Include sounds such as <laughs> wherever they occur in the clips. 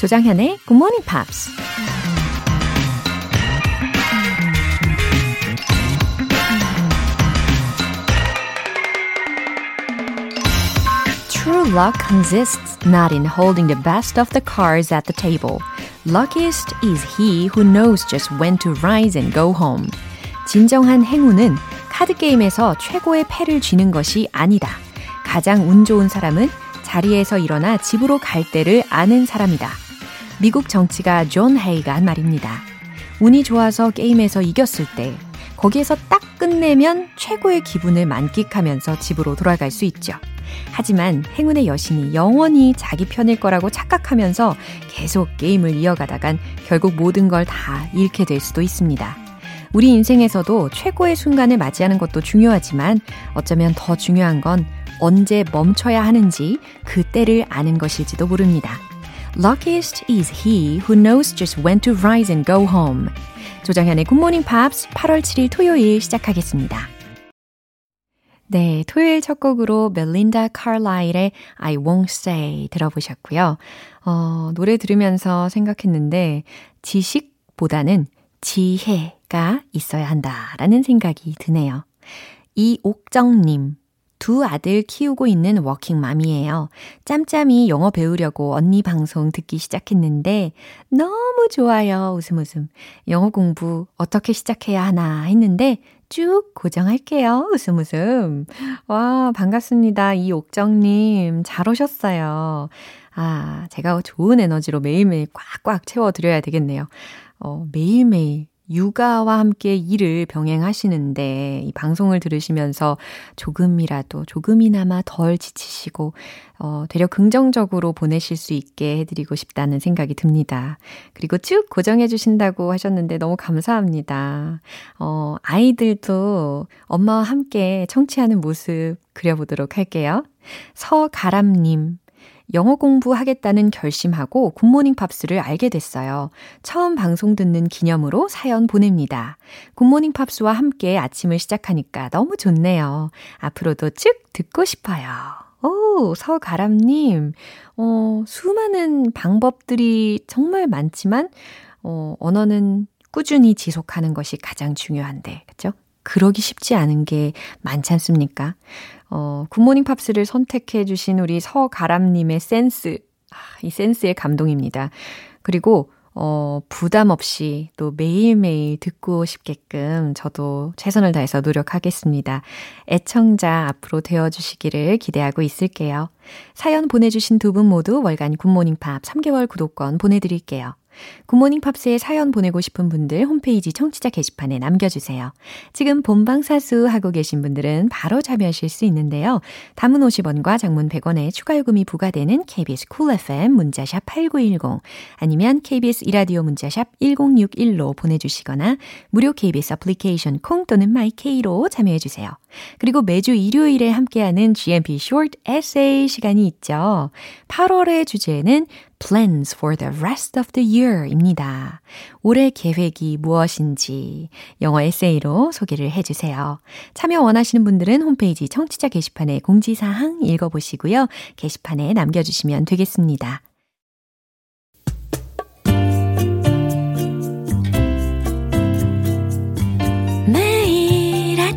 조장현의 Good Morning Pops. True luck consists not in holding the best of the cards at the table. Luckiest is he who knows just when to rise and go home. 진정한 행운은 카드 게임에서 최고의 패를 쥐는 것이 아니다. 가장 운 좋은 사람은 자리에서 일어나 집으로 갈 때를 아는 사람이다. 미국 정치가 존 헤이가 한 말입니다. 운이 좋아서 게임에서 이겼을 때 거기에서 딱 끝내면 최고의 기분을 만끽하면서 집으로 돌아갈 수 있죠. 하지만 행운의 여신이 영원히 자기 편일 거라고 착각하면서 계속 게임을 이어가다간 결국 모든 걸 다 잃게 될 수도 있습니다. 우리 인생에서도 최고의 순간을 맞이하는 것도 중요하지만 어쩌면 더 중요한 건 언제 멈춰야 하는지 그 때를 아는 것일지도 모릅니다. Luckiest is he who knows just when to rise and go home. 조정현의 굿모닝 팝스 8월 7일 토요일 시작하겠습니다. 네, 토요일 첫 곡으로 멜린다 칼라일의 I Won't Say 들어보셨고요. 어, 노래 들으면서 생각했는데 지식보다는 지혜가 있어야 한다라는 생각이 드네요. 이옥정님, 두 아들 키우고 있는 워킹맘이에요. 짬짬이 영어 배우려고 언니 방송 듣기 시작했는데 너무 좋아요. 웃음 웃음. 영어 공부 어떻게 시작해야 하나 했는데 쭉 고정할게요. 웃음 웃음. 와, 반갑습니다. 이옥정님. 잘 오셨어요. 아, 제가 좋은 에너지로 매일매일 꽉꽉 채워드려야 되겠네요. 어, 매일매일 육아와 함께 일을 병행하시는데 이 방송을 들으시면서 조금이라도 조금이나마 덜 지치시고 어, 되려 긍정적으로 보내실 수 있게 해드리고 싶다는 생각이 듭니다. 그리고 쭉 고정해 주신다고 하셨는데 너무 감사합니다. 어, 아이들도 엄마와 함께 청취하는 모습 그려보도록 할게요. 서가람님, 영어 공부하겠다는 결심하고 굿모닝 팝스를 알게 됐어요. 처음 방송 듣는 기념으로 사연 보냅니다. 굿모닝 팝스와 함께 아침을 시작하니까 너무 좋네요. 앞으로도 쭉 듣고 싶어요. 오, 서가람님, 어, 수많은 방법들이 정말 많지만, 어, 언어는 꾸준히 지속하는 것이 가장 중요한데, 그죠? 그러기 쉽지 않은 게 많지 않습니까? 어, 굿모닝 팝스를 선택해 주신 우리 서가람님의 센스. 아, 이 센스에 감동입니다. 그리고, 어, 부담 없이 또 매일매일 듣고 싶게끔 저도 최선을 다해서 노력하겠습니다. 애청자 앞으로 되어주시기를 기대하고 있을게요. 사연 보내주신 두 분 모두 월간 굿모닝 팝스 3개월 구독권 보내드릴게요. 굿모닝 팝스에 사연 보내고 싶은 분들 홈페이지 청취자 게시판에 남겨주세요. 지금 본방사수 하고 계신 분들은 바로 참여하실 수 있는데요. 단문 50원과 장문 100원의 추가 요금이 부과되는 KBS Cool FM 문자샵 8910 아니면 KBS 2라디오 문자샵 1061로 보내주시거나 무료 KBS 애플리케이션 콩 또는 my K로 참여해주세요. 그리고 매주 일요일에 함께하는 GMP Short Essay 시간이 있죠. 8월의 주제는 plans for the rest of the year 입니다. 올해 계획이 무엇인지 영어 에세이로 소개를 해주세요. 참여 원하시는 분들은 홈페이지 청취자 게시판에 공지사항 읽어보시고요. 게시판에 남겨주시면 되겠습니다.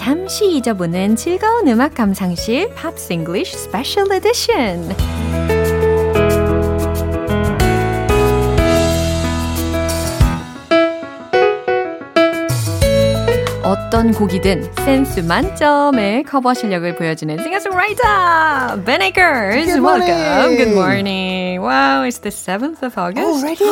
잠시 잊어보는 즐거운 음악 감상실 팝스 잉글리쉬 스페셜 에디션. 어떤 곡이든 센스 만점의 커버 실력을 보여주는 싱어송라이터 Ben Akers. Good Welcome. Good morning. morning. Wow, it's the 7th of August. Already?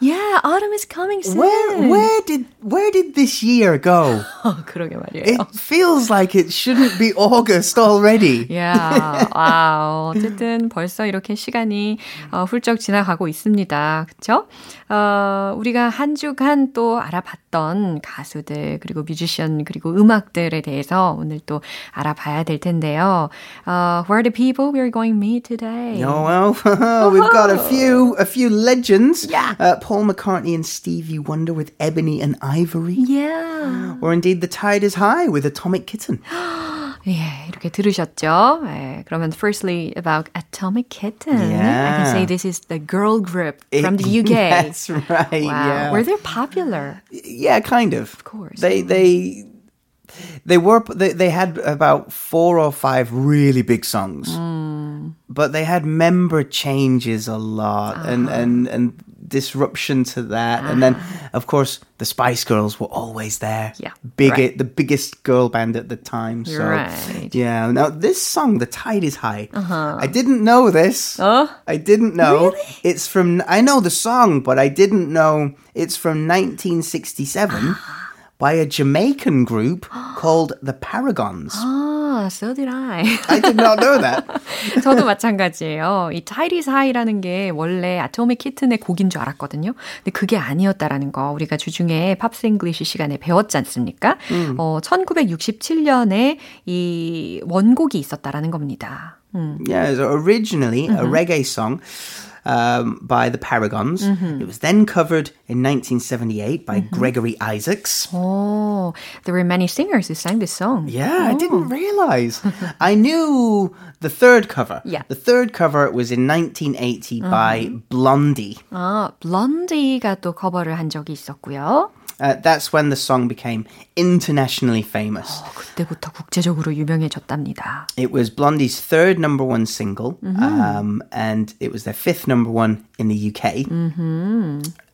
yeah, autumn is coming soon. Where where did where did this year go? <laughs> 어, 그러게 말이에요. It feels like it shouldn't be <laughs> August already. 야, 와우. 어쨌든 벌써 이렇게 시간이 어, 훌쩍 지나가고 있습니다. 그쵸? 어, 우리가 한 주간 또 알아봤던 가수들, 그리고 뮤지션, 그리고 음악들에 대해서 오늘 또 알아봐야 될 텐데요. Uh, who are the people we are going to meet today? Oh well, <laughs> we've got a few a few legends. Yeah. Uh, Paul McCartney and Stevie Wonder with Ebony and Ivory. Yeah. Or indeed The Tide is High with Atomic Kitten. <gasps> 예, 이렇게 들으셨죠? 예, 그러면 firstly about Atomic Kitten. I can say Yeah. this is the girl group <laughs> from the UK. That's right. Wow. Yeah. Were they popular? yeah, kind of. Of course. They they they were they, they had about four or five really big songs. Hmm. But they had member changes a lot and Uh-huh. and and disruption to that. And then of course the Spice Girls were always there. Yeah, Big right. the biggest girl band at the time. So Right. yeah. Now this song, The Tide is High. I didn't know this. Uh-huh. Oh? I didn't know. It's from I know the song, but I didn't know it's from 1967 by a Jamaican group <gasps> called the Paragons. 아, so did I. I did not know that. <laughs> 저도 마찬가지예요. 이 The Tide Is High라는 게 원래 아토믹 키튼의 곡인 줄 알았거든요. 근데 그게 아니었다라는 거 우리가 주중에 Pops English 시간에 배웠지 않습니까? 어, 1967년에 이 원곡이 있었다라는 겁니다. 음. Yeah, so originally a reggae song um, by the Paragons. It was then covered in 1978 by Gregory Isaacs. 오, there were many singers who sang this song. Yeah, I didn't realize. <laughs> I knew the third cover. Yeah. The third cover was in 1980 by Blondie. 아, 블론디가 또 커버를 한 적이 있었고요. Uh, that's when the song became internationally famous. 그때부터 국제적으로 유명해졌답니다. It was Blondie's third number one single, um, and it was their fifth number one in the UK.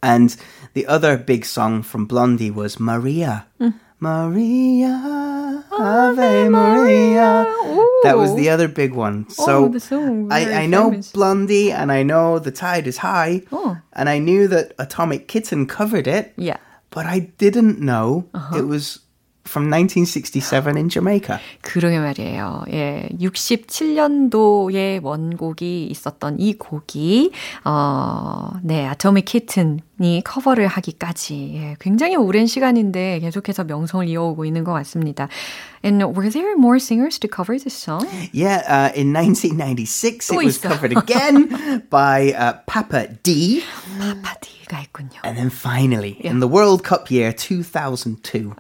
And the other big song from Blondie was Maria. Maria, Ave Maria. That was the other big one. So Oh, the song, very I, I know famous. Blondie and I know The Tide is High. Oh. And I knew that Atomic Kitten covered it. Yeah. But I didn't know it was from 1967 in Jamaica. 그러게 말이에요. 예, 67년도에 원곡이 있었던 이 곡이 어, 네, 아토믹 키튼이 커버를 하기까지 예, 굉장히 오랜 시간인데 계속해서 명성을 이어오고 있는 것 같습니다. And were there more singers to cover this song? Yeah, uh, in 1996 it 또 was covered again by uh, Papa D. 파티가 있군요. And then finally, in the World Cup year 2002,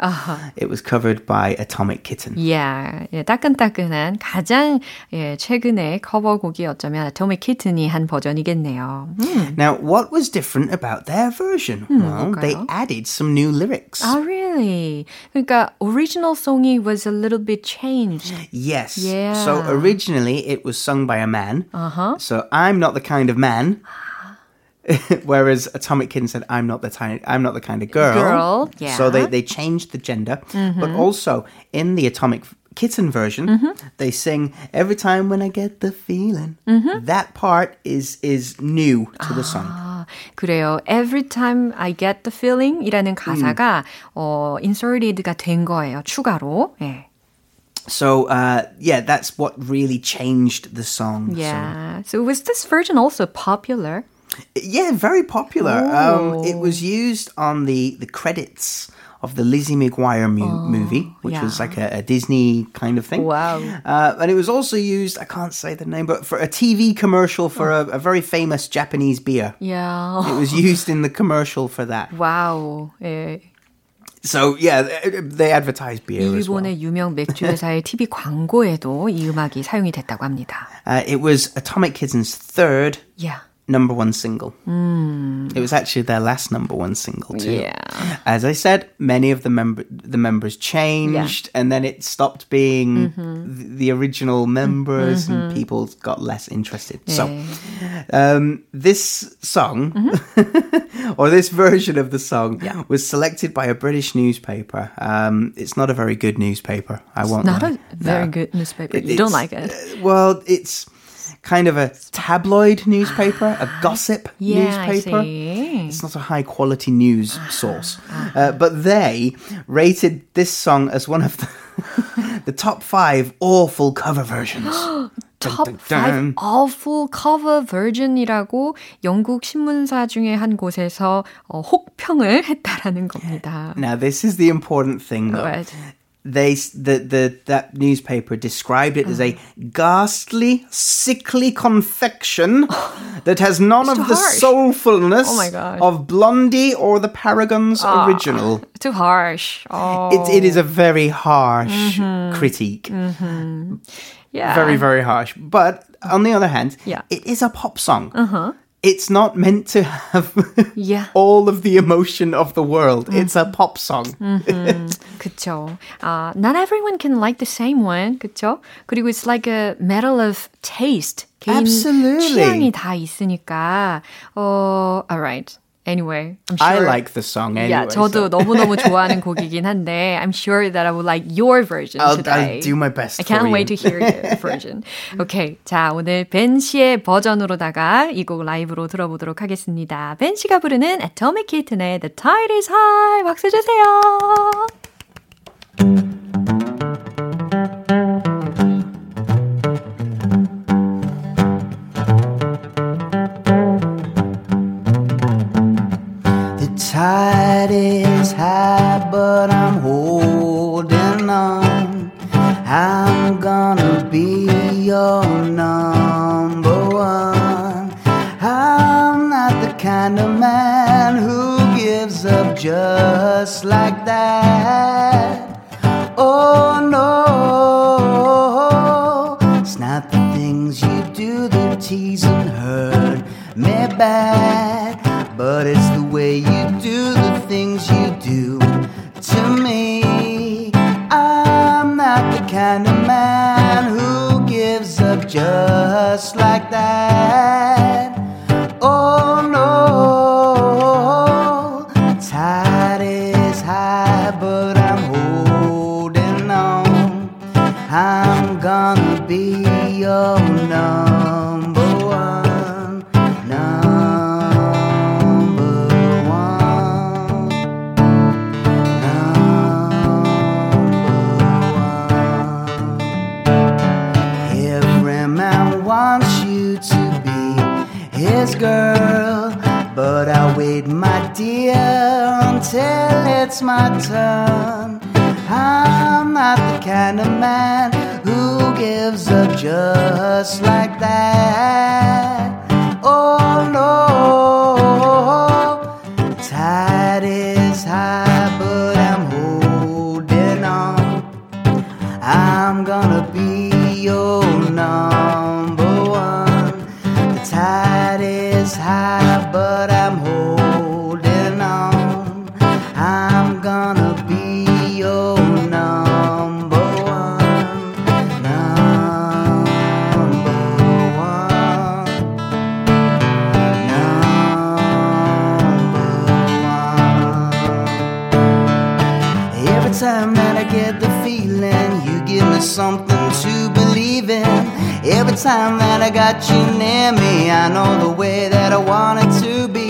it was covered by Atomic Kitten. Yeah, 예, 따끈따끈한 가장 예, 최근의 커버곡이 어쩌면 아토믹 키튼이 한 버전이겠네요. 음. Now, what was different about their version? well, they 뭘까요? added some new lyrics. Ah, really? 그러니까 original song이 was a little bit changed. Yes. Yeah. So originally it was sung by a man. Uh-huh. So I'm not the kind of man. <laughs> Whereas Atomic Kitten said, "I'm not the kind. I'm not the kind of girl." Girl, So they yeah. they changed the gender, but also in the Atomic Kitten version, they sing every time when I get the feeling. That part is is new to the song. 아, 그래요. Every time I get the feeling 이라는 가사가 어, inserted가 된 거예요. 추가로. 예. So uh, yeah, that's what really changed the song. So- Yeah. So was this version also popular? Yeah, very popular. Um, it was used on the, the credits of the Lizzie McGuire mu- movie, which was yeah. like a, a Disney kind of thing. Wow. Uh, and it was also used, I can't say the name, but for a TV commercial for a, a very famous Japanese beer. Yeah. It was <laughs> used in the commercial for that. 와우. 예. So yeah, they- they advertised beer as well. 일본의 유명 맥주 회사의 TV 광고에도 이 음악이 사용이 됐다고 합니다. Uh, it was Atomic Kitten's third Yeah. number one single. It was actually their last number one single too. Yeah. As I said, many of the member the members changed, and then it stopped being th- the original members, and people got less interested. So, um, this song <laughs> or this version of the song was selected by a British newspaper. Um, it's not a very good newspaper. I won't. Not lie. a very No. good newspaper. It- you don't like it. uh, Well, it's kind of a tabloid newspaper, a <gasps> gossip Yeah, I newspaper. see. It's not a high quality news source. Uh, but they rated this song as one of the, <laughs> the top five awful cover versions. <gasps> Top Dun, dun, 5 dun. awful cover version이라고 영국 신문사 중에 한 곳에서 어, 혹평을 했다라는 겁니다. Now, this is the important thing, though. Right. They the, the that newspaper described it as a ghastly, sickly confection <laughs> that has none of the harsh. soulfulness Oh of Blondie or the Paragons ah, original. <laughs> Too harsh. Oh, It, it is a oh. very harsh mm-hmm. critique. Mm-hmm. yeah. Very, very harsh. But on the other hand, Yeah. it is a pop song. Uh-huh It's not meant to have <laughs> Yeah. all of the emotion of the world. It's a pop song. <laughs> 그쵸. 아, not everyone can like the same one. 그쵸? 그리고 it's like a matter of taste. 개인 Absolutely. 취향이 다 있으니까. 어, alright. Anyway, I'm sure. I like the song anyway. Yeah, 저도 so 너무너무 좋아하는 곡이긴 한데 I'm sure that I would like your version I'll, today. I'll do my best I can't wait to hear your version. 오케이. 자, 오늘 벤 씨의 버전으로다가 이 곡 라이브로 들어보도록 하겠습니다. 벤 씨가 부르는 Atomic Kitten의 The Tide is High. 박수 주세요. Just like that. Oh no, it's not the things you do that tease and hurt me bad, but it's the way you do the things you do to me. I'm not the kind of man who gives up just like that. It's my turn. I'm not the kind of man who gives up just like that. Time that I got you near me, I know the way that I want it to be.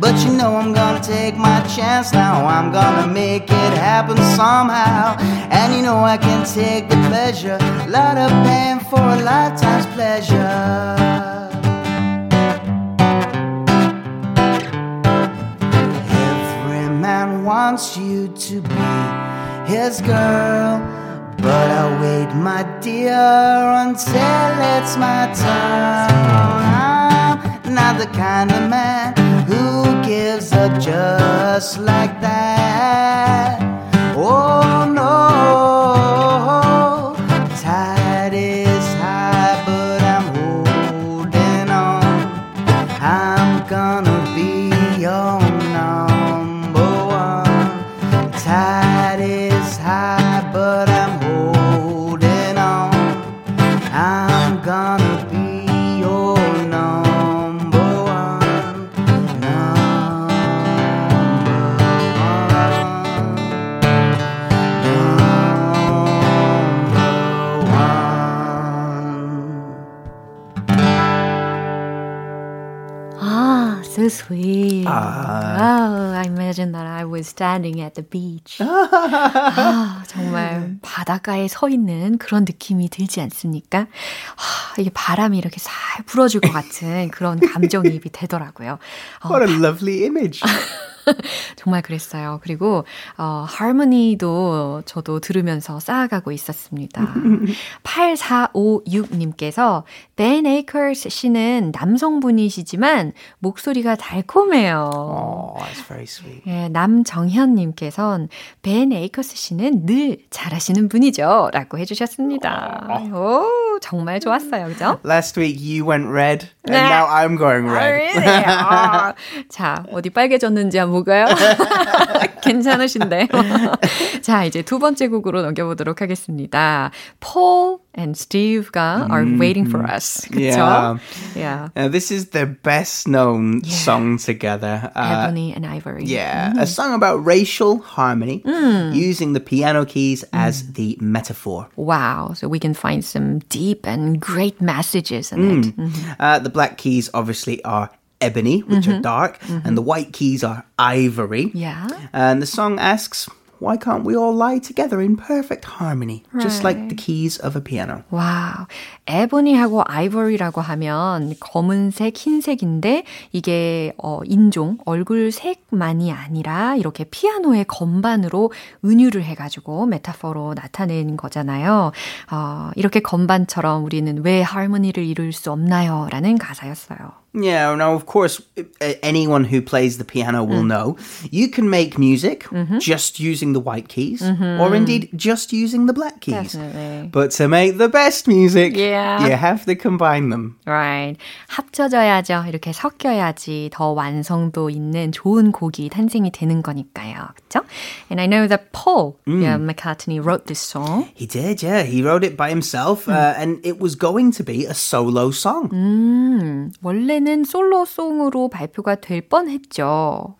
But you know I'm gonna take my chance now. I'm gonna make it happen somehow. And you know I can take the pleasure, A lot of pain for a lifetime's pleasure. Every man wants you to be his girl. But I'll wait, my dear, until it's my turn. I'm not the kind of man who gives up just like that. Oh standing at the beach. <laughs> 아, 정말 바닷가에 서 있는 그런 느낌이 들지 않습니까? 아, 이게 바람이 이렇게 살 불어줄 것 같은 그런 감정이입이 되더라고요. 어, What a lovely image. <laughs> <laughs> 정말 그랬어요. 그리고 어, 하모니도 저도 들으면서 쌓아가고 있었습니다. <laughs> 8456님께서 Ben Akers 씨는 남성분이시지만 목소리가 달콤해요. Oh, that's very sweet. 예, 남정현님께서는 벤 에이커스 씨는 늘 잘하시는 분이죠. 라고 해주셨습니다. 오, 정말 좋았어요. 그죠? Last week you went red, and 네. now I'm going 아, red. really? 아, 자, 어디 빨개졌는지 한번 볼까요? <laughs> 괜찮으신데. <laughs> 자, 이제 두 번째 곡으로 넘겨보도록 하겠습니다. Paul and Steve가 are waiting for us. 그쵸? Yeah. Yeah. Uh, this is their best known song together. Uh, Ebony and Ivory. yeah, a song about racial harmony using the piano keys as the metaphor. Wow. So we can find some deep and great messages in it. Uh, the black keys obviously are ebony, which are dark, and the white keys are ivory. Yeah. And the song asks, why can't we all lie together in perfect harmony, just like the keys of a piano? Wow. Ebony하고 Ivory라고 하면 검은색, 흰색인데 이게 어, 인종, 얼굴 색만이 아니라 이렇게 피아노의 건반으로 은유를 해가지고 메타포로 나타낸 거잖아요. 어, 이렇게 건반처럼 우리는 왜 하모니를 이룰 수 없나요? 라는 가사였어요. Yeah, now of course, uh, anyone who plays the piano will know you can make music just using the white keys, or indeed just using the black keys. Definitely. But to make the best music, Yeah. you have to combine them. Right. 합쳐져야죠. 이렇게 섞여야지 더 완성도 있는 좋은 곡이 탄생이 되는 거니까요. 그렇죠? And I know that Paul yeah, McCartney wrote this song. He did, yeah. He wrote it by himself, uh, and it was going to be a solo song. 음, 원래는 솔로송으로 발표가 될 뻔했죠.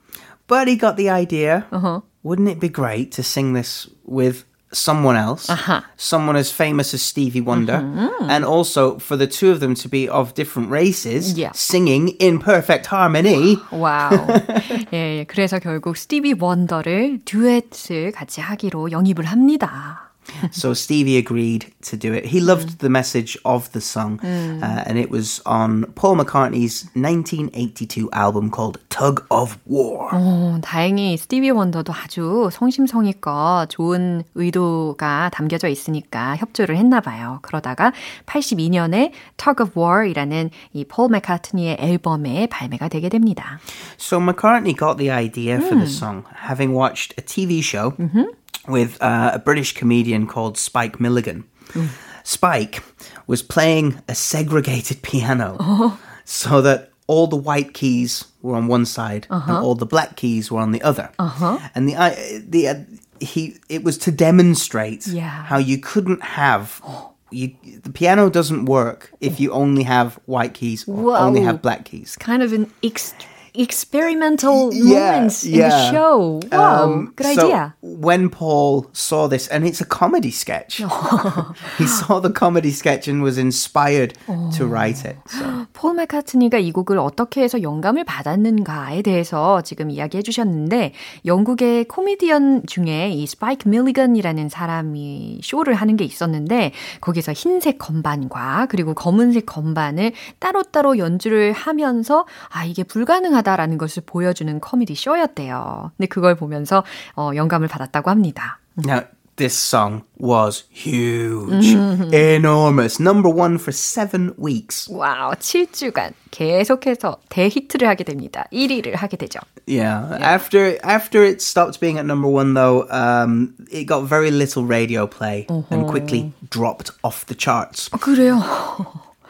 But he got the idea. Uh-huh. Wouldn't it be great to sing this with someone else, Uh-huh. someone as famous as Stevie Wonder, and also for the two of them to be of different races, Yeah. singing in perfect harmony. <gasps> 와우. <laughs> 예, 예, 그래서 결국 스티비 원더를 듀엣을 같이 하기로 영입을 합니다. <laughs> so Stevie agreed to do it. He loved the message of the song, uh, and it was on Paul McCartney's 1982 album called Tug of War. 어, 다행히 스티비 원더도 아주 성심성의껏 좋은 의도가 담겨져 있으니까 협조를 했나 봐요. 그러다가 82년에 Tug of War이라는 이 폴 맥카트니의 앨범에 발매가 되게 됩니다. So McCartney got the idea for the song, having watched a TV show with uh, a British comedian called Spike Milligan. Spike was playing a segregated <laughs> piano so that all the white keys were on one side and all the black keys were on the other. And the I the uh, he it was to demonstrate Yeah. how you couldn't have you the piano doesn't work if you only have white keys or only have black keys. Kind of an ex- experimental Yeah, moments in yeah. the show. Wow, Um, good so idea. when Paul saw this, and it's a comedy sketch, he saw the comedy sketch and was inspired to write it. So. 폴 맥카트니가 이 곡을 어떻게 해서 영감을 받았는가에 대해서 지금 이야기해 주셨는데 영국의 코미디언 중에 이 스파이크 밀리건이라는 사람이 쇼를 하는 게 있었는데 거기서 흰색 건반과 그리고 검은색 건반을 따로따로 연주를 하면서 아 이게 불가능하다 라는 것을 보여주는 코미디 쇼였대요. 근데 그걸 보면서 어, 영감을 받았다고 합니다. Now, this song was huge, enormous, number one for seven weeks. 와우, 7주간 계속해서 대히트를 하게 됩니다. 1위를 하게 되죠. Yeah. After after it stopped being at number one, though, um, it got very little radio play and quickly dropped off the charts. 그래요.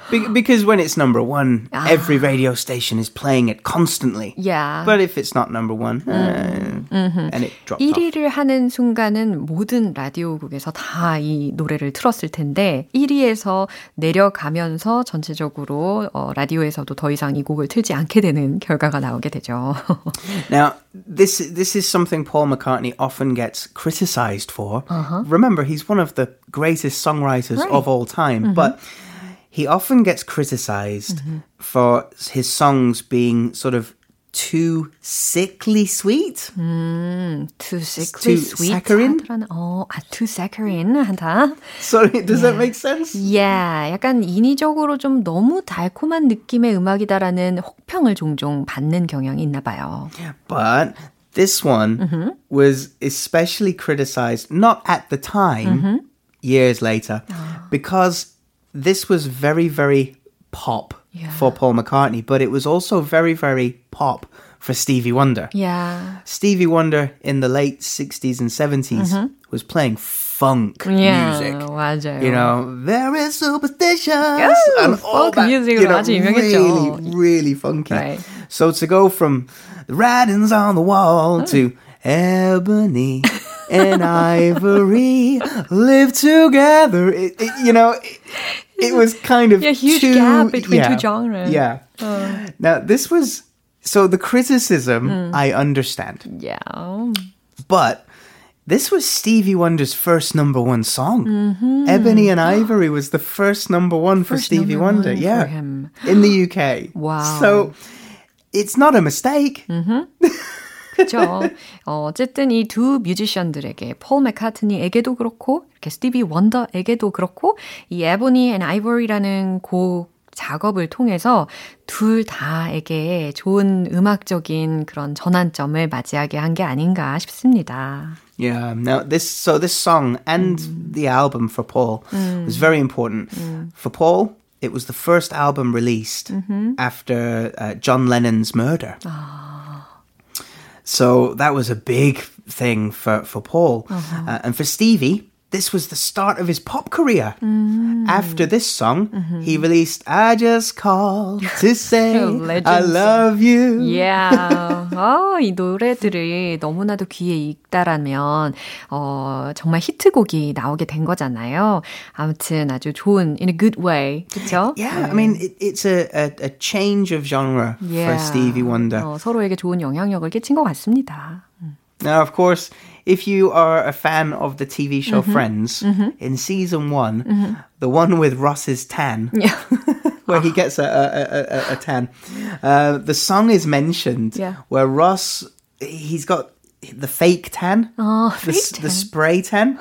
Be- because when it's number one, every radio station is playing it constantly. Yeah. But if it's not number one, uh, and it drops off. 1위를 하는 순간은 모든 라디오국에서 다 이 노래를 틀었을 텐데 1위에서 내려가면서 전체적으로 어, 라디오에서도 더 이상 이 곡을 틀지 않게 되는 결과가 나오게 되죠. <laughs> Now, this this is something Paul McCartney often gets criticized for. Remember, he's one of the greatest songwriters Right. of all time, but he often gets criticized for his songs being sort of too sickly sweet. too sickly too sweet saccharine? 하더라는 어, 아, too saccharine 한다. Sorry, does that make sense? Yeah, 약간 인위적으로 좀 너무 달콤한 느낌의 음악이다라는 혹평을 종종 받는 경향이 있나 봐요. But this one was especially criticized, not at the time, years later, because this was very, very pop Yeah. for Paul McCartney, but it was also very, very pop for Stevie Wonder. Yeah. Stevie Wonder in the late 60s and 70s was playing funk Yeah, music. 맞아요. You know, very superstitious Yeah, and all funk that, music으로 you know, 아주 유명했죠. really, really funky. Right. So to go from the writings on the wall to ebony and ivory <laughs> live together, it, it- you know, it, it was kind of Yeah, huge too, gap between yeah, two genres. Yeah. Now this was so the criticism Hmm. I understand, Yeah. but. This was Stevie Wonder's first number one song. Ebony and <gasps> Ivory was the first number one for Mm-hmm. Stevie Wonder. one for yeah. In the UK. <gasps> Wow. So it's not a mistake. <laughs> 그렇죠. 어, 어쨌든 이 두 뮤지션들에게 폴 맥카트니에게도 그렇고 이렇게 스티비 원더에게도 그렇고 이 Ebony and Ivory라는 곡 작업을 통해서 둘 다에게 좋은 음악적인 그런 전환점을 맞이하게 한 게 아닌가 싶습니다. Yeah. Now this so this song and the album for Paul was very important. For Paul, it was the first album released after uh, John Lennon's murder. So that was a big thing for for Paul, Uh, and for Stevie This was the start of his pop career. After this song, he released "I Just Called <laughs> to Say Legend I song. Love You." Yeah. 어, 이 노래들이 너무나도 귀에 익다라면, 어, 정말 히트곡이 나오게 된 거잖아요. 아무튼 아주 좋은, in a good way. 그쵸? Yeah, I mean, it, it's a, a, a change of genre for Stevie Wonder. 어, 서로에게 좋은 영향력을 끼친 것 같습니다. Now, of course, if you are a fan of the TV show mm-hmm. Friends, mm-hmm. in season one, mm-hmm. the one with Ross's tan, <laughs> Yeah. <laughs> where he gets a, a, a, a, tan, uh, the song is mentioned Yeah. where Ross, he's got the fake tan, 어, the, fake s- the tan? spray tan.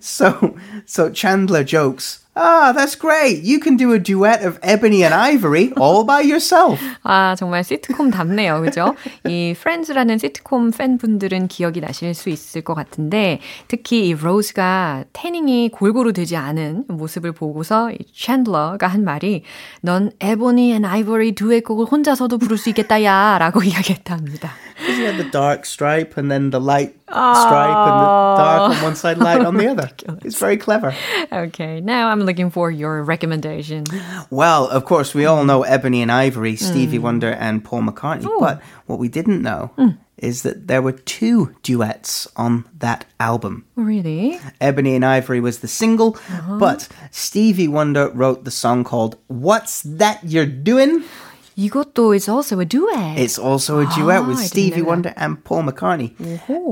So, so Chandler jokes, ah, that's great. You can do a duet of Ebony and Ivory all by yourself. <laughs> 아, 정말 시트콤답네요. 그죠? 이 프렌즈라는 시트콤 팬분들은 기억이 나실 수 있을 것 같은데 특히 이 로즈가 태닝이 골고루 되지 않은 모습을 보고서 이 챈들러가 한 말이 넌 에보니 앤 아이보리 두엣곡을 혼자서도 부를 수 있겠다 야 라고 <laughs> 이야기했답니다. Because he had the dark stripe and then the light stripe and the dark on one side, light on the other. <laughs> It's very clever. Okay, now I'm looking for your recommendation. Well, of course, we all know Ebony and Ivory, Stevie Wonder and Paul McCartney. But what we didn't know is that there were two duets on that album. Really? Ebony and Ivory was the single, but Stevie Wonder wrote the song called What's That You're Doing? 이것도 is also a duet. It's also a duet Ah, with I didn't Stevie know that. Wonder and Paul McCartney.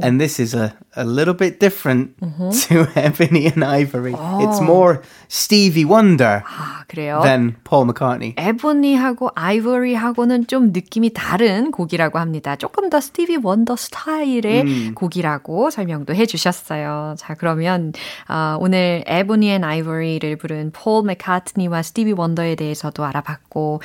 And this is a, a little bit different <laughs> to Ebony and Ivory. It's more Stevie Wonder 아, than Paul McCartney. 에보니하고 아이보리하고는 좀 느낌이 다른 곡이라고 합니다. 조금 더 스티비 원더 스타일의 곡이라고 설명도 해주셨어요. 자, 그러면 어, 오늘 에보니 앤 아이보리를 부른 폴 맥카트니와 스티비 원더에 대해서도 알아봤고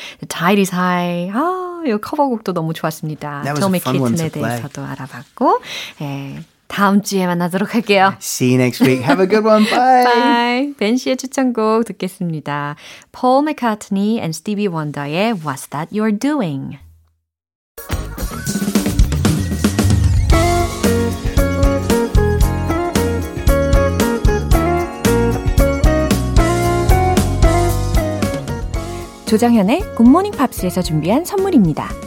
is High 아, 이 커버곡도 너무 좋았습니다. 토미 키튼에. 대해서도 알아봤고 예, 다음 주에 만나도록 할게요. See you next week. Have a good one. Bye. Bye. 벤 씨의 추천곡 듣겠습니다. Paul McCartney and Stevie Wonder의 What's That You're Doing? 조정현의 굿모닝 팝스에서 준비한 선물입니다.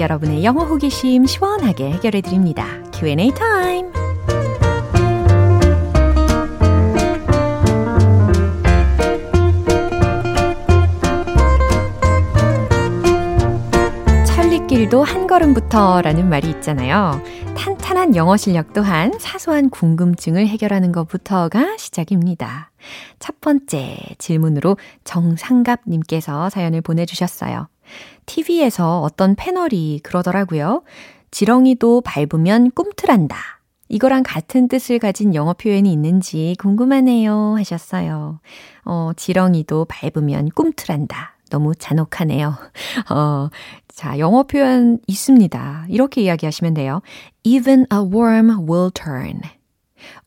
여러분의 영어 호기심 시원하게 해결해 드립니다. Q&A 타임. 천리길도 한 걸음부터라는 말이 있잖아요. 탄탄한 영어 실력 또한 사소한 궁금증을 해결하는 것부터가 시작입니다. 첫 번째 질문으로 정상갑님께서 사연을 보내주셨어요. TV에서 어떤 패널이 그러더라고요. 지렁이도 밟으면 꿈틀한다. 이거랑 같은 뜻을 가진 영어 표현이 있는지 궁금하네요 하셨어요. 어, 지렁이도 밟으면 꿈틀한다. 너무 잔혹하네요. <laughs> 어, 자, 영어 표현 있습니다. 이렇게 이야기하시면 돼요. Even a worm will turn.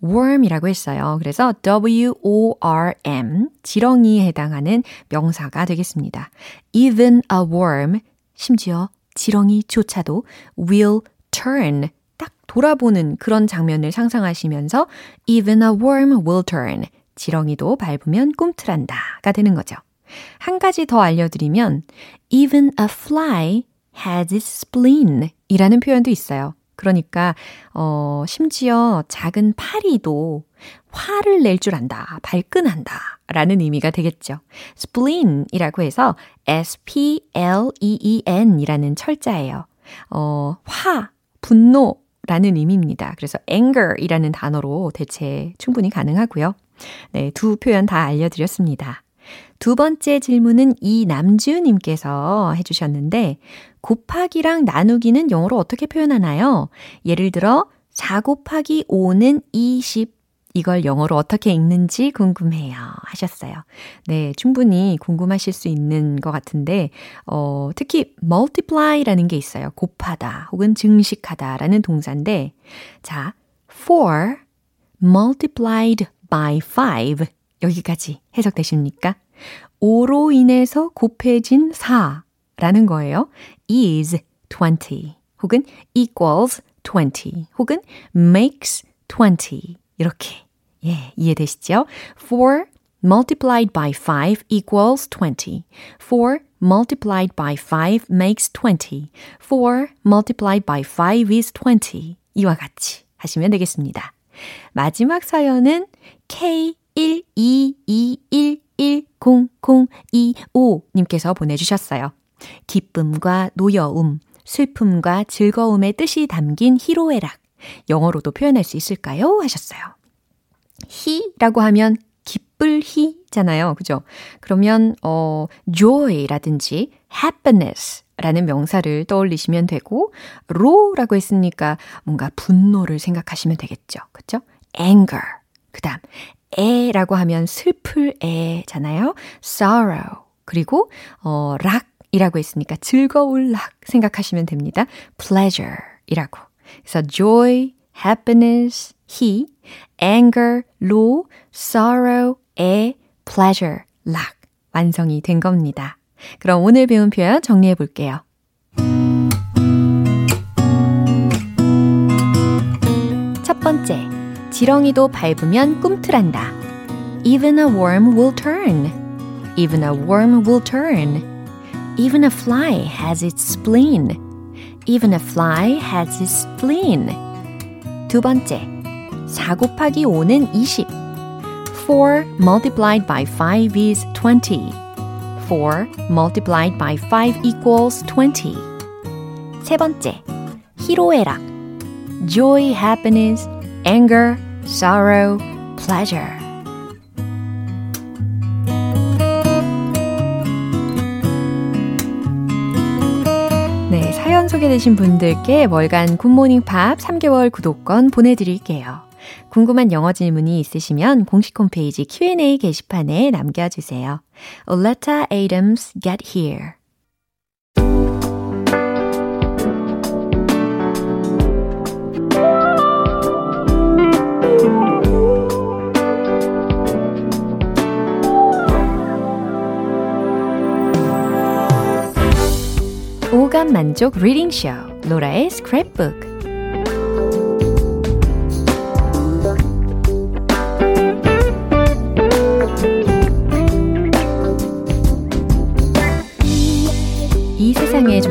Worm이라고 했어요. 그래서 W-O-R-M, 지렁이에 해당하는 명사가 되겠습니다. Even a worm, 심지어 지렁이조차도 will turn, 딱 돌아보는 그런 장면을 상상하시면서 Even a worm will turn, 지렁이도 밟으면 꿈틀한다가 되는 거죠. 한 가지 더 알려드리면 Even a fly has its spleen 이라는 표현도 있어요. 그러니까 어 심지어 작은 파리도 화를 낼 줄 안다, 발끈한다 라는 의미가 되겠죠. spleen이라고 해서 S-P-L-E-E-N 이라는 철자예요. 어, 화, 분노 라는 의미입니다. 그래서 anger이라는 단어로 대체 충분히 가능하고요. 네, 두 표현 다 알려드렸습니다. 두 번째 질문은 이남주님께서 해주셨는데, 곱하기랑 나누기는 영어로 어떻게 표현하나요? 예를 들어, 4 곱하기 5는 20. 이걸 영어로 어떻게 읽는지 궁금해요. 하셨어요. 네, 충분히 궁금하실 수 있는 것 같은데, 어, 특히 multiply라는 게 있어요. 곱하다 혹은 증식하다 라는 동사인데, 자, 4 multiplied by 5. 여기까지 해석되십니까? 5로 인해서 곱해진 4라는 거예요. is 20 혹은 equals 20 혹은 makes 20 이렇게 예, 이해되시죠? 4 multiplied by 5 equals 20. 4 multiplied by 5 makes 20. 4 multiplied by 5 is 20. 이와 같이 하시면 되겠습니다. 마지막 사연은 K12211 1002님께서 보내주셨어요. 기쁨과 노여움, 슬픔과 즐거움의 뜻이 담긴 희로애락. 영어로도 표현할 수 있을까요? 하셨어요. 희라고 하면 기쁠 희잖아요. 그죠? 그러면, 어, joy라든지 happiness 라는 명사를 떠올리시면 되고, 로라고 했으니까 뭔가 분노를 생각하시면 되겠죠. 그죠? anger. 그 다음, 에라고 하면 슬플 에잖아요. sorrow. 그리고 어 락이라고 했으니까 즐거울 락 생각하시면 됩니다. pleasure 이라고. 그래서 joy, happiness, he, anger, low, sorrow, 에, pleasure, 락 완성이 된 겁니다. 그럼 오늘 배운 표현 정리해 볼게요. 첫 번째 지렁이도 밟으면 꿈틀한다. Even a worm will turn. Even a worm will turn. Even a fly has its spleen. Even a fly has its spleen. 두 번째. 4 곱하기 5는 20. 4 multiplied by 5 is 20. 4 multiplied by 5 equals 20. 세 번째. 희로애락. Joy, happiness, anger, sorrow, pleasure. 네, 사연 소개되신 분들께 월간 굿모닝 팝 3개월 구독권 보내드릴게요. 궁금한 영어 질문이 있으시면 공식 홈페이지 Q&A 게시판에 남겨주세요. Oleta Adams, get here. 시간 만족 리딩 쇼 로라의 스크랩북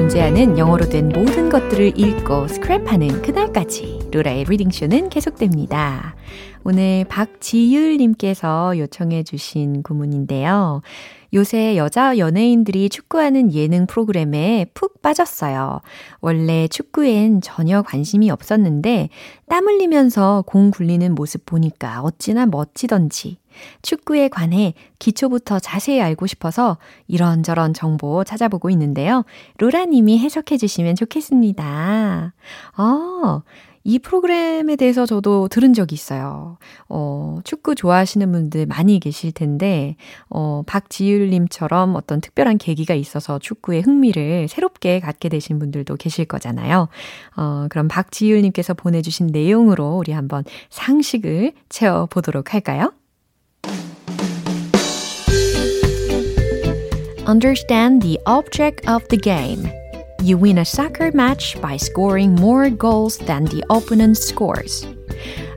존재하는 영어로 된 모든 것들을 읽고 스크랩하는 그날까지 로라의 리딩쇼는 계속됩니다. 오늘 박지율님께서 요청해 주신 구문인데요. 요새 여자 연예인들이 축구하는 예능 프로그램에 푹 빠졌어요. 원래 축구엔 전혀 관심이 없었는데 땀 흘리면서 공 굴리는 모습 보니까 어찌나 멋지던지 축구에 관해 기초부터 자세히 알고 싶어서 이런저런 정보 찾아보고 있는데요. 로라님이 해석해 주시면 좋겠습니다. 어, 이 프로그램에 대해서 저도 들은 적이 있어요. 어, 축구 좋아하시는 분들 많이 계실 텐데, 어, 박지율님처럼 어떤 특별한 계기가 있어서 축구에 흥미를 새롭게 갖게 되신 분들도 계실 거잖아요. 어, 그럼 박지율님께서 보내주신 내용으로 우리 한번 상식을 채워보도록 할까요? Understand the object of the game. You win a soccer match by scoring more goals than the opponent scores.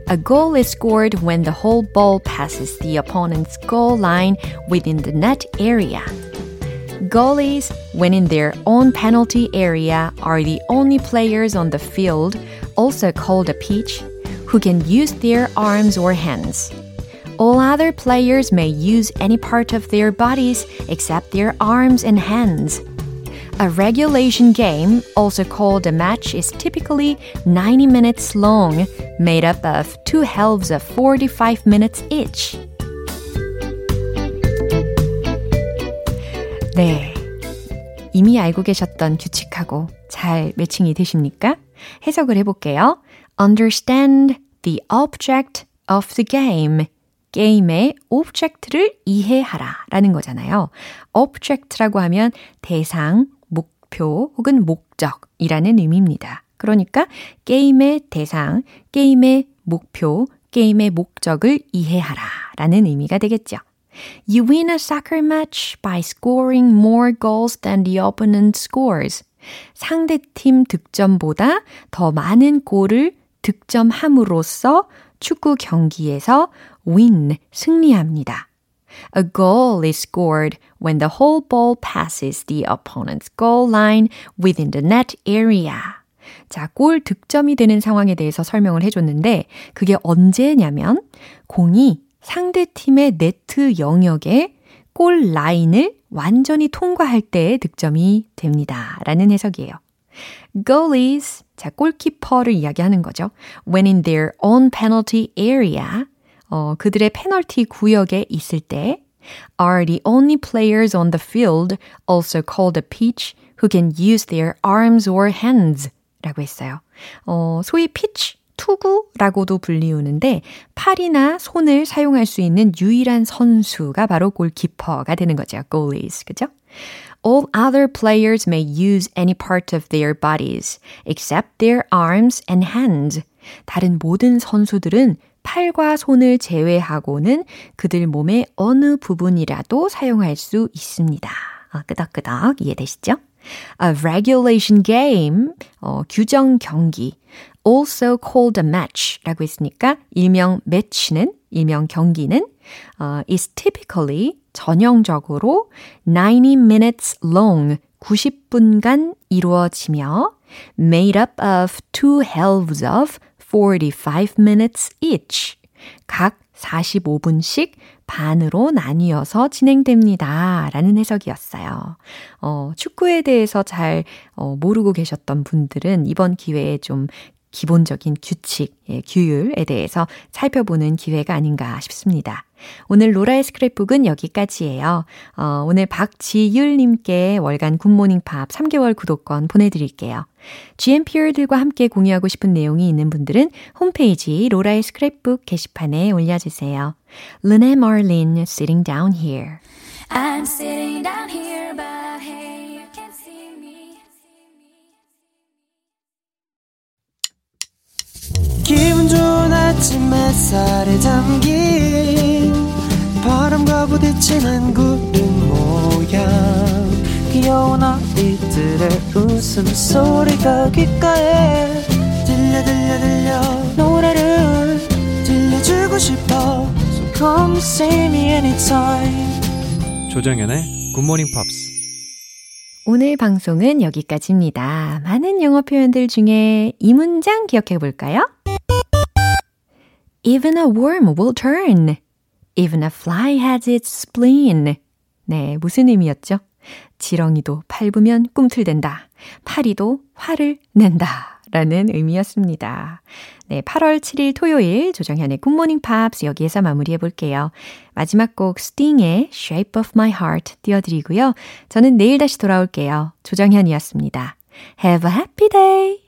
A goal is scored when the whole ball passes the opponent's goal line within the net area. Goalies, when in their own penalty area, are the only players on the field, also called a pitch, who can use their arms or hands. All other players may use any part of their bodies except their arms and hands. A regulation game, also called a match, is typically 90 minutes long, made up of two halves of 45 minutes each. 네. 이미 알고 계셨던 규칙하고 잘 매칭이 되십니까? 해석을 해볼게요. Understand the object of the game. 게임의 object를 이해하라 라는 거잖아요. object라고 하면 대상, 목표 혹은 목적이라는 의미입니다. 그러니까 게임의 대상, 게임의 목표, 게임의 목적을 이해하라 라는 의미가 되겠죠. You win a soccer match by scoring more goals than the opponent scores. 상대팀 득점보다 더 많은 골을 득점함으로써 축구 경기에서 win, 승리합니다. A goal is scored when the whole ball passes the opponent's goal line within the net area. 자, 골 득점이 되는 상황에 대해서 설명을 해줬는데, 그게 언제냐면, 공이 상대 팀의 네트 영역에 골 라인을 완전히 통과할 때 득점이 됩니다. 라는 해석이에요. Goalies, 자, 골키퍼를 이야기하는 거죠. When in their own penalty area, 어, 그들의 페널티 구역에 있을 때 are the only players on the field, also called a pitch, who can use their arms or hands 라고 했어요. 어, 소위 pitch, 투구라고도 불리우는데 팔이나 손을 사용할 수 있는 유일한 선수가 바로 골키퍼가 되는 거죠. goalies. 그죠? All other players may use any part of their bodies except their arms and hands. 다른 모든 선수들은 팔과 손을 제외하고는 그들 몸의 어느 부분이라도 사용할 수 있습니다. 아, 끄덕끄덕 이해되시죠? A regulation game, 어, 규정 경기, also called a match 라고 했으니까 일명 매치는, 일명 경기는 어, is typically 전형적으로 90 minutes long, 90분간 이루어지며 made up of two halves of 45 minutes each. 각 45분씩 반으로 나뉘어서 진행됩니다. 라는 해석이었어요. 어, 축구에 대해서 잘 어, 모르고 계셨던 분들은 이번 기회에 좀 기본적인 규칙, 예, 규율에 대해서 살펴보는 기회가 아닌가 싶습니다. 오늘 로라의 스크랩북은 여기까지예요. 어, 오늘 박지율님께 월간 굿모닝 팝 3개월 구독권 보내드릴게요. GMPR들과 함께 공유하고 싶은 내용이 있는 분들은 홈페이지 로라의 스크랩북 게시판에 올려주세요. Lynette Marlin, Sitting Down Here. I'm sitting down here, but hey, 햇살에 담긴 바람과 부딪히는 구름 모양. 귀여운 아이들의 웃음소리가 귓가에 들려 들려 들려. 노래를 들려주고 싶어. So come see me anytime. 조정연의 굿모닝 팝스 오늘 방송은 여기까지입니다. 많은 영어 표현들 중에 이 문장 기억해 볼까요? Even a worm will turn. Even a fly has its spleen. 네, 무슨 의미였죠? 지렁이도 밟으면 꿈틀댄다. 파리도 화를 낸다. 라는 의미였습니다. 네, 8월 7일 토요일 조정현의 굿모닝 팝스 여기에서 마무리해 볼게요. 마지막 곡 스팅의 Shape of My Heart 띄워드리고요. 저는 내일 다시 돌아올게요. 조정현이었습니다. Have a happy day!